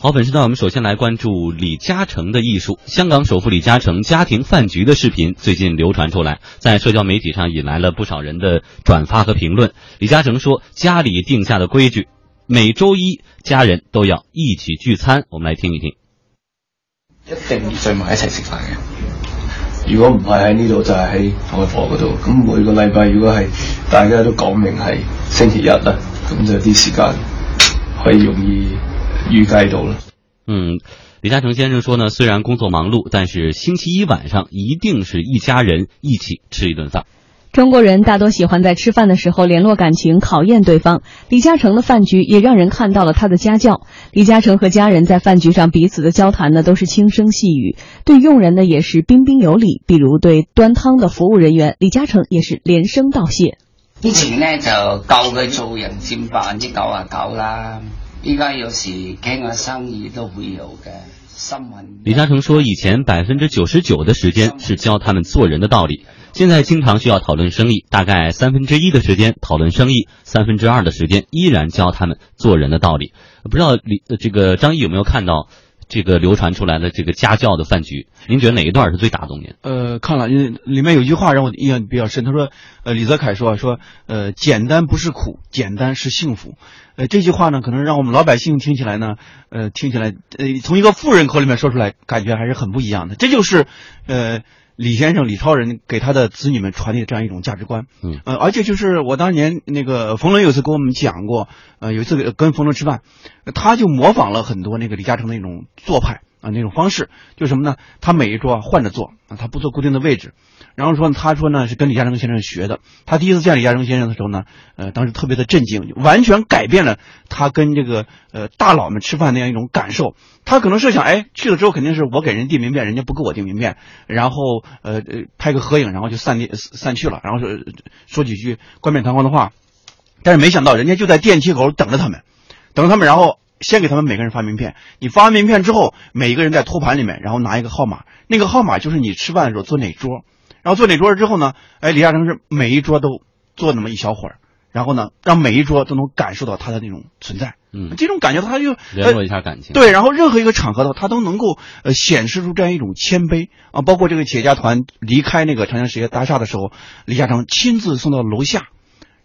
好，本时段我们首先来关注李嘉诚的艺术。香港首富李嘉诚家庭饭局的视频最近流传出来，在社交媒体上引来了不少人的转发和评论。李嘉诚说，家里定下的规矩，每周一家人都要一起聚餐。我们来听一听。一定要聚埋一齊食飯嘅。如果唔係喺呢度，就係喺外婆嗰度。咁每個禮拜，如果係大家都講明係星期一啦，咁就啲時間可以容易預計到啦。嗯，李嘉诚先生说呢，虽然工作忙碌，但是星期一晚上一定是一家人一起吃一顿饭。中国人大多喜欢在吃饭的时候联络感情、考验对方。李嘉诚的饭局也让人看到了他的家教。李嘉诚和家人在饭局上彼此的交谈呢，都是轻声细语，对佣人呢也是彬彬有礼。比如对端汤的服务人员，李嘉诚也是连声道谢。以前呢就教佢做人占百分之九啊九啦，依家有時傾下生意都会有嘅。新闻李嘉诚说，以前百分之九十九的时间是教他们做人的道理，现在经常需要讨论生意，大概三分之一的时间讨论生意，三分之二的时间依然教他们做人的道理。不知道李这个张毅有没有看到这个流传出来的这个家教的饭局？您觉得哪一段是最打动您？呃，看了，因为里面有句话让我印象比较深。他说，呃，李泽楷说说，呃，简单不是苦，简单是幸福。呃，这句话呢，可能让我们老百姓听起来呢，呃，听起来，呃，从一个富人口里面说出来，感觉还是很不一样的。这就是，呃，李先生李超人给他的子女们传递的这样一种价值观。嗯，呃，而且就是我当年那个冯仑有一次跟我们讲过，呃，有一次跟冯仑吃饭，他就模仿了很多那个李嘉诚的那种做派。啊，那种方式就是什么呢？他每一桌啊换着坐啊，他不坐固定的位置。然后说，他说呢是跟李嘉诚先生学的。他第一次见李嘉诚先生的时候呢，呃，当时特别的震惊，完全改变了他跟这个呃大佬们吃饭那样一种感受。他可能设想，哎，去了之后肯定是我给人递名片，人家不给我递名片，然后呃呃拍个合影，然后就散散散去了，然后说说几句冠冕堂皇的话。但是没想到，人家就在电梯口等着他们，等着他们，然后。先给他们每个人发名片，你发完名片之后，每一个人在托盘里面，然后拿一个号码，那个号码就是你吃饭的时候坐哪桌，然后坐哪桌之后呢，哎，李嘉诚是每一桌都坐那么一小会儿，然后呢，让每一桌都能感受到他的那种存在，嗯，这种感觉他就联络一下感情，对，然后任何一个场合的话，他都能够呃显示出这样一种谦卑啊，包括这个企业家团离开那个长江实业大厦的时候，李嘉诚亲自送到楼下。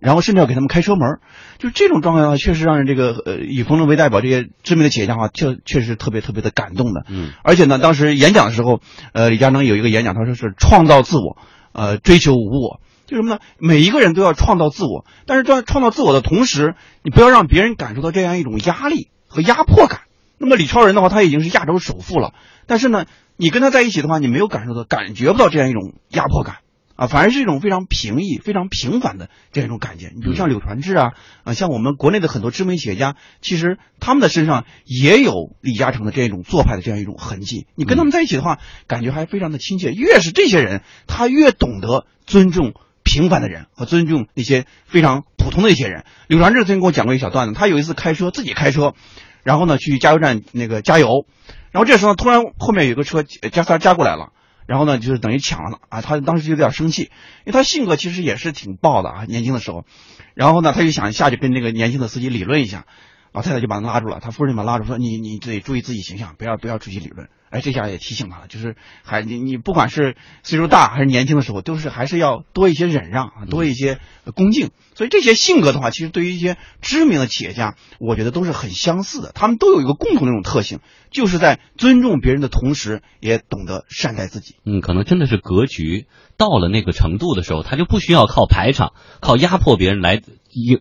然后甚至要给他们开车门，就这种状态的话，确实让人这个呃以冯仑为代表这些知名的企业家的话，确确实特别特别的感动的。嗯，而且呢，当时演讲的时候，呃，李嘉诚有一个演讲，他说是创造自我，呃，追求无我，就什么呢？每一个人都要创造自我，但是在创造自我的同时，你不要让别人感受到这样一种压力和压迫感。那么李超人的话，他已经是亚洲首富了，但是呢，你跟他在一起的话，你没有感受到、感觉不到这样一种压迫感。啊，反而是一种非常平易、非常平凡的这样一种感觉。你比如像柳传志啊，啊，像我们国内的很多知名企业家，其实他们的身上也有李嘉诚的这样一种做派的这样一种痕迹。你跟他们在一起的话，感觉还非常的亲切。越是这些人，他越懂得尊重平凡的人和尊重那些非常普通的一些人。柳传志曾经跟我讲过一小段子，他有一次开车自己开车，然后呢去加油站那个加油，然后这时候突然后面有个车加塞加过来了。然后呢，就是等于抢了啊！他当时就有点生气，因为他性格其实也是挺暴的啊，年轻的时候。然后呢，他就想下去跟那个年轻的司机理论一下，老太太就把他拉住了，他夫人把他拉住说：“你你得注意自己形象，不要不要出去理论。”哎，这下也提醒他了，就是还你你不管是岁数大还是年轻的时候，都是还是要多一些忍让啊，多一些恭敬。所以这些性格的话，其实对于一些知名的企业家，我觉得都是很相似的。他们都有一个共同的一种特性，就是在尊重别人的同时，也懂得善待自己。嗯，可能真的是格局到了那个程度的时候，他就不需要靠排场、靠压迫别人来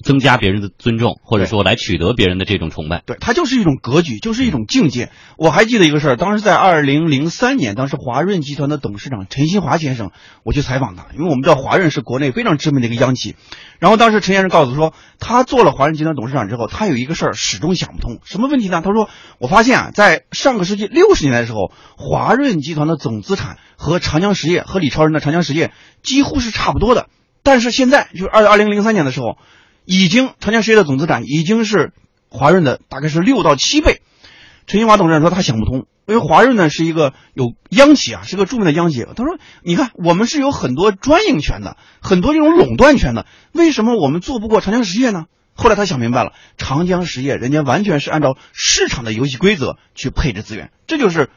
增加别人的尊重，或者说来取得别人的这种崇拜。对他就是一种格局，就是一种境界。我还记得一个事儿，当时在二零零三年，当时华润集团的董事长陈新华先生，我去采访他，因为我们知道华润是国内非常知名的一个央企。然后当时陈先生告诉说，他做了华润集团董事长之后，他有一个事儿始终想不通，什么问题呢？他说，我发现啊，在上个世纪六十年代的时候，华润集团的总资产和长江实业和李超人的长江实业几乎是差不多的，但是现在就是二二零零三年的时候。已经长江实业的总资产已经是华润的大概是六到七倍。陈新华董事长说他想不通，因为华润呢是一个有央企啊，是个著名的央企。他说：“你看，我们是有很多专营权的，很多这种垄断权的，为什么我们做不过长江实业呢？后来他想明白了，长江实业人家完全是按照市场的游戏规则去配置资源，这就是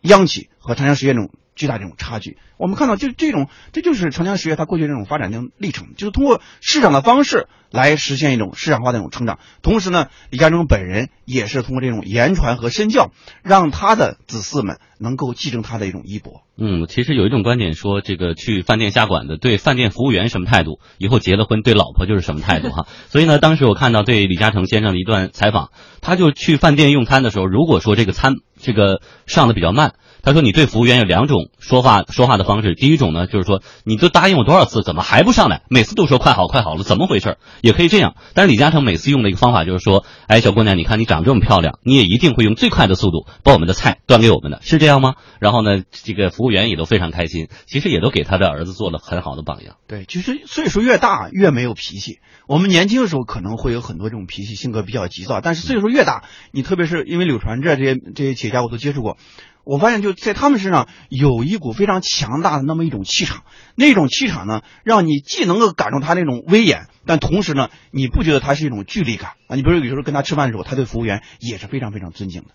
央企和长江实业这种巨大这种差距。我们看到，就这种，这就是长江实业它过去这种发展的历程，就是通过市场的方式来实现一种市场化的一种成长。同时呢，李嘉诚本人也是通过这种言传和身教，让他的子嗣们能够继承他的一种衣钵。嗯，其实有一种观点说，这个去饭店下馆子，对饭店服务员什么态度，以后结了婚对老婆就是什么态度哈。所以呢，当时我看到对李嘉诚先生的一段采访，他就去饭店用餐的时候，如果说这个餐这个上的比较慢，他说你对服务员有两种说话说话的方式，第一种呢就是说你都答应我多少次，怎么还不上来？每次都说快好快好了，怎么回事？也可以这样。但是李嘉诚每次用的一个方法就是说，哎，小姑娘，你看你长这么漂亮，你也一定会用最快的速度把我们的菜端给我们的，是这样吗？然后呢，这个服务员也都非常开心，其实也都给他的儿子做了很好的榜样。对，其实岁数越大越没有脾气。我们年轻的时候可能会有很多这种脾气，性格比较急躁，但是岁数越大，你特别是因为柳传志这些这些企业家我都接触过。我发现就在他们身上有一股非常强大的那么一种气场，那种气场呢，让你既能够感受他那种威严，但同时呢，你不觉得他是一种距离感啊？你比如有时候跟他吃饭的时候，他对服务员也是非常非常尊敬的。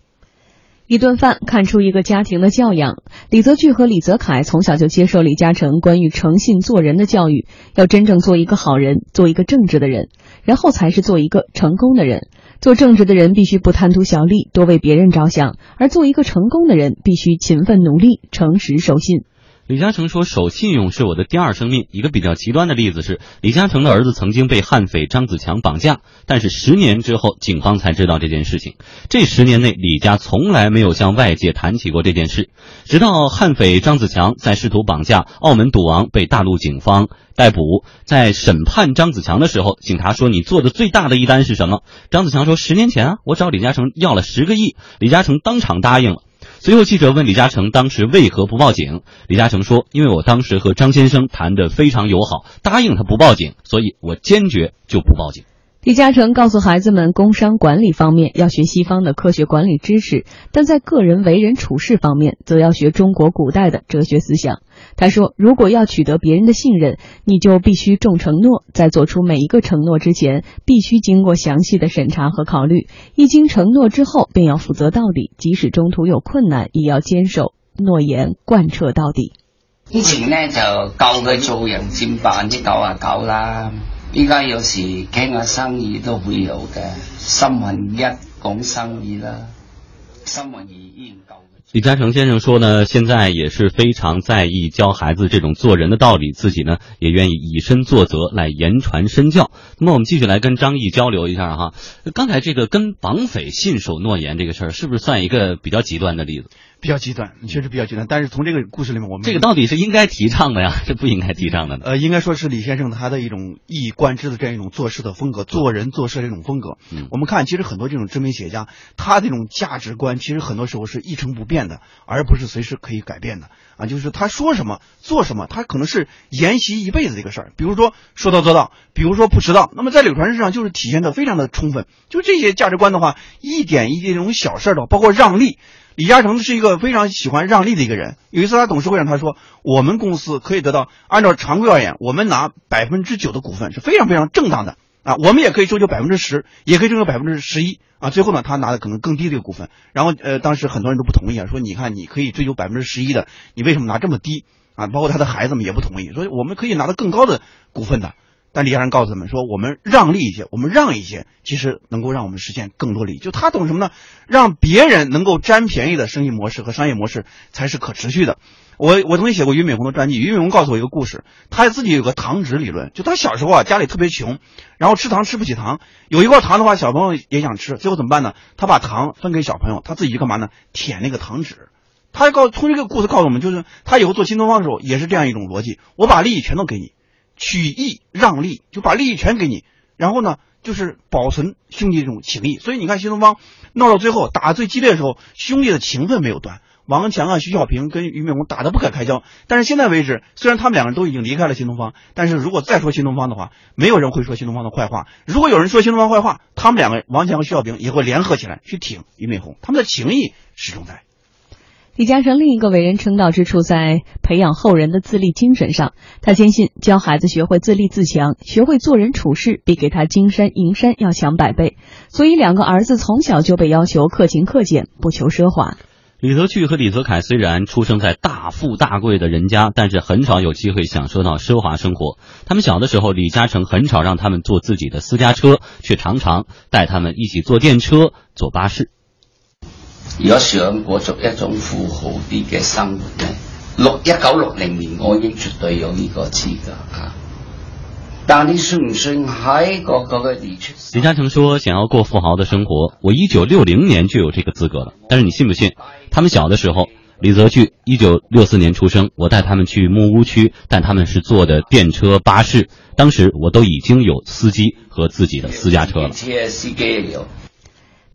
一顿饭看出一个家庭的教养。李泽钜和李泽楷从小就接受李嘉诚关于诚信做人的教育，要真正做一个好人，做一个正直的人，然后才是做一个成功的人。做正直的人必须不贪图小利，多为别人着想；而做一个成功的人，必须勤奋努力，诚实守信。李嘉诚说：“守信用是我的第二生命。”一个比较极端的例子是，李嘉诚的儿子曾经被悍匪张子强绑架，但是十年之后，警方才知道这件事情。这十年内，李家从来没有向外界谈起过这件事。直到悍匪张子强在试图绑架澳门赌王被大陆警方逮捕，在审判张子强的时候，警察说：“你做的最大的一单是什么？”张子强说：“十年前啊，我找李嘉诚要了十个亿，李嘉诚当场答应了。”随后，记者问李嘉诚当时为何不报警？李嘉诚说：“因为我当时和张先生谈得非常友好，答应他不报警，所以我坚决就不报警。”李嘉诚告诉孩子们，工商管理方面要学西方的科学管理知识，但在个人为人处事方面，则要学中国古代的哲学思想。他说：“如果要取得别人的信任，你就必须重承诺，在做出每一个承诺之前，必须经过详细的审查和考虑。一经承诺之后，便要负责到底，即使中途有。困难，也要坚守诺言，贯彻到底。”以前呢，就教佢做人佔百分之九啊九啦。依家有時傾下生意都會有嘅，三分一講生意啦，三分二依然夠。李嘉诚先生说呢，现在也是非常在意教孩子这种做人的道理，自己呢也愿意以身作则来言传身教。那么我们继续来跟张毅交流一下哈，刚才这个跟绑匪信守诺言这个事儿，是不是算一个比较极端的例子？比较极端，确实比较极端。但是从这个故事里面，我们这个到底是应该提倡的呀，是不应该提倡的呢？呃，应该说是李先生他的一种一以贯之的这样一种做事的风格，做人做事这种风格。嗯，我们看，其实很多这种知名企业家，他这种价值观其实很多时候是一成不变的，而不是随时可以改变的啊。就是他说什么做什么，他可能是沿袭一辈子的一个事儿。比如说说到做到，比如说不迟到。那么在柳传志身上就是体现的非常的充分。就这些价值观的话，一点一滴这种小事儿的，包括让利。李嘉诚是一个非常喜欢让利的一个人。有一次，他董事会上他说：“我们公司可以得到按照常规而言，我们拿百分之九的股份是非常非常正当的啊。我们也可以追求百分之十，也可以追求百分之十一啊。最后呢，他拿的可能更低的一个股份。然后呃，当时很多人都不同意啊，说你看你可以追求百分之十一的，你为什么拿这么低啊？包括他的孩子们也不同意，说我们可以拿到更高的股份的。”但李嘉诚告诉他们说：“我们让利一些，我们让一些，其实能够让我们实现更多利益。就他懂什么呢？让别人能够占便宜的生意模式和商业模式才是可持续的。我我曾经写过俞敏洪的传记，俞敏洪告诉我一个故事，他自己有个糖纸理论。就他小时候啊，家里特别穷，然后吃糖吃不起糖，有一块糖的话，小朋友也想吃，最后怎么办呢？他把糖分给小朋友，他自己就干嘛呢？舔那个糖纸。他告从这个故事告诉我们，就是他以后做新东方的时候也是这样一种逻辑：我把利益全都给你。”取义让利，就把利益全给你，然后呢，就是保存兄弟这种情谊。所以你看，新东方闹到最后打最激烈的时候，兄弟的情分没有断。王强啊、徐小平跟俞敏洪打得不可开交。但是现在为止，虽然他们两个人都已经离开了新东方，但是如果再说新东方的话，没有人会说新东方的坏话。如果有人说新东方坏话，他们两个王强和徐小平也会联合起来去挺俞敏洪，他们的情谊始终在。李嘉诚另一个为人称道之处在培养后人的自立精神上。他坚信，教孩子学会自立自强，学会做人处事，比给他金山银山要强百倍。所以，两个儿子从小就被要求克勤克俭，不求奢华。李泽钜和李泽楷虽然出生在大富大贵的人家，但是很少有机会享受到奢华生活。他们小的时候，李嘉诚很少让他们坐自己的私家车，却常常带他们一起坐电车、坐巴士。如果想過足一種富豪啲嘅生活咧，六一九六零年我已經絕對有呢個資格啊！但你信唔信喺個嗰個年出？李嘉誠說：“想要過富豪的生活，我一九六零年就有這個資格了。但是你信不信？他們小的時候，李澤钜一九六四年出生，我帶他們去木屋區，但他們是坐的電車、巴士，當時我都已經有司機和自己的私家車了。”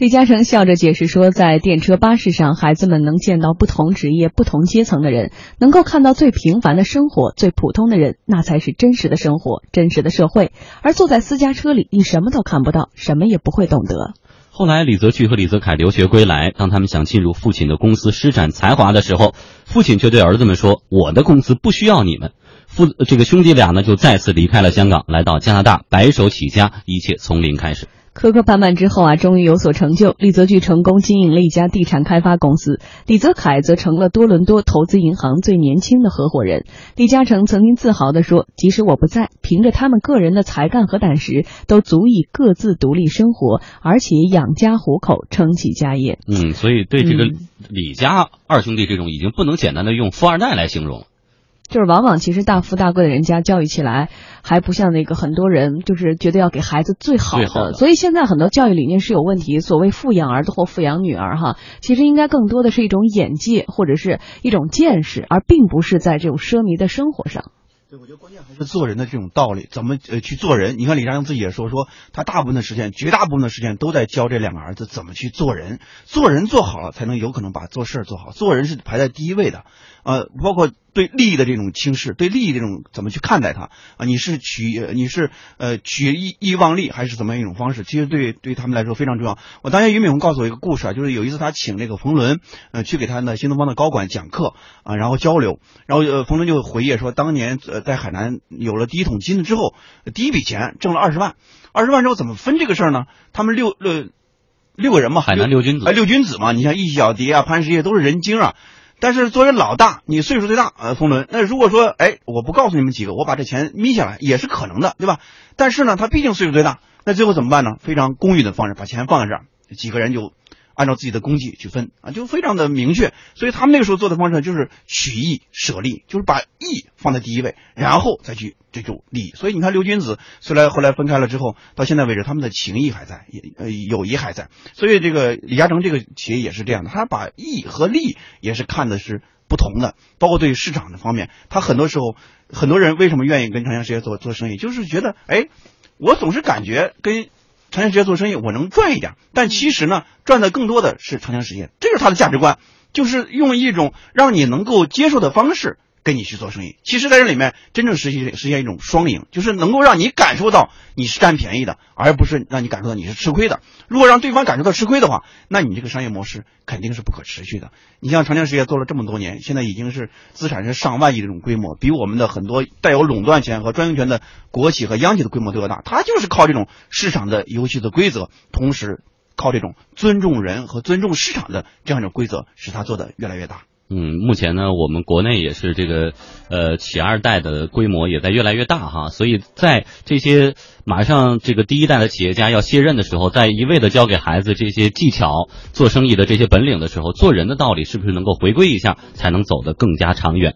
李嘉诚笑着解释说，在电车、巴士上，孩子们能见到不同职业、不同阶层的人，能够看到最平凡的生活、最普通的人，那才是真实的生活、真实的社会。而坐在私家车里，你什么都看不到，什么也不会懂得。后来，李泽钜和李泽楷留学归来，当他们想进入父亲的公司施展才华的时候，父亲却对儿子们说：“我的公司不需要你们。”父这个兄弟俩呢，就再次离开了香港，来到加拿大，白手起家，一切从零开始。磕磕绊绊之后啊，终于有所成就。李泽钜成功经营了一家地产开发公司，李泽楷则成了多伦多投资银行最年轻的合伙人。李嘉诚曾经自豪地说：“即使我不在，凭着他们个人的才干和胆识，都足以各自独立生活，而且养家糊口，撑起家业。”嗯，所以对这个李家二兄弟这种，已经不能简单的用富二代来形容。就是往往其实大富大贵的人家教育起来还不像那个很多人就是觉得要给孩子最好的，好的，所以现在很多教育理念是有问题。所谓富养儿子或富养女儿哈，其实应该更多的是一种眼界或者是一种见识，而并不是在这种奢靡的生活上。对，我觉得关键还是做人的这种道理，怎么呃去做人。你看李嘉诚自己也说，说他大部分的时间，绝大部分的时间都在教这两个儿子怎么去做人。做人做好了，才能有可能把做事做好。做人是排在第一位的，呃，包括。對利益的这种轻视，对利益这种怎么去看待它啊？你是取你是呃取意意忘利，还是怎么样一种方式？其实对对他们来说非常重要。我当年俞敏洪告诉我一个故事啊，就是有一次他请那个冯仑呃去给他的新东方的高管讲课啊，然后交流，然后呃冯仑就回忆说，当年呃在海南有了第一桶金了之后，第一笔钱挣了二十万，二十万之后怎么分这个事儿呢？他们六六六个人嘛，海南六君子，哎六君子嘛，你像易小蝶啊、潘石屹都是人精啊。但是作为老大，你岁数最大，呃，冯仑。那如果说，哎，我不告诉你们几个，我把这钱眯下来，也是可能的，对吧？但是呢，他毕竟岁数最大，那最后怎么办呢？非常公允的方式，把钱放在这儿，几个人就按照自己的功绩去分啊，就非常的明确。所以他们那个时候做的方式就是取义舍利，就是把义放在第一位，然后再去追逐利益。所以你看六君子虽然后来分开了之后，到现在为止，他们的情谊还在，也呃友谊还在。所以这个李嘉诚这个企业也是这样的，他把义和利也是看的是不同的，包括对于市场的方面，他很多时候很多人为什么愿意跟长江实业做做生意，就是觉得，哎，我总是感觉跟。长江实业做生意，我能赚一点，但其实呢，赚的更多的是长江实业。这就是他的价值观，就是用一种让你能够接受的方式跟你去做生意。其实在这里面，真正实现实现一种双赢，就是能够让你感受到你是占便宜的，而不是让你感受到你是吃亏的。如果让对方感受到吃亏的话，那你这个商业模式肯定是不可持续的。你像长江实业做了这么多年，现在已经是资产是上万亿的这种规模，比我们的很多带有垄断权和专营权的国企和央企的规模都要大。它就是靠这种市场的游戏的规则，同时靠这种尊重人和尊重市场的这样一种规则，使它做得越来越大。嗯，目前呢，我们国内也是这个，呃，企二代的规模也在越来越大哈，所以在这些马上这个第一代的企业家要卸任的时候，在一味的教给孩子这些技巧、做生意的这些本领的时候，做人的道理是不是能够回归一下，才能走得更加长远？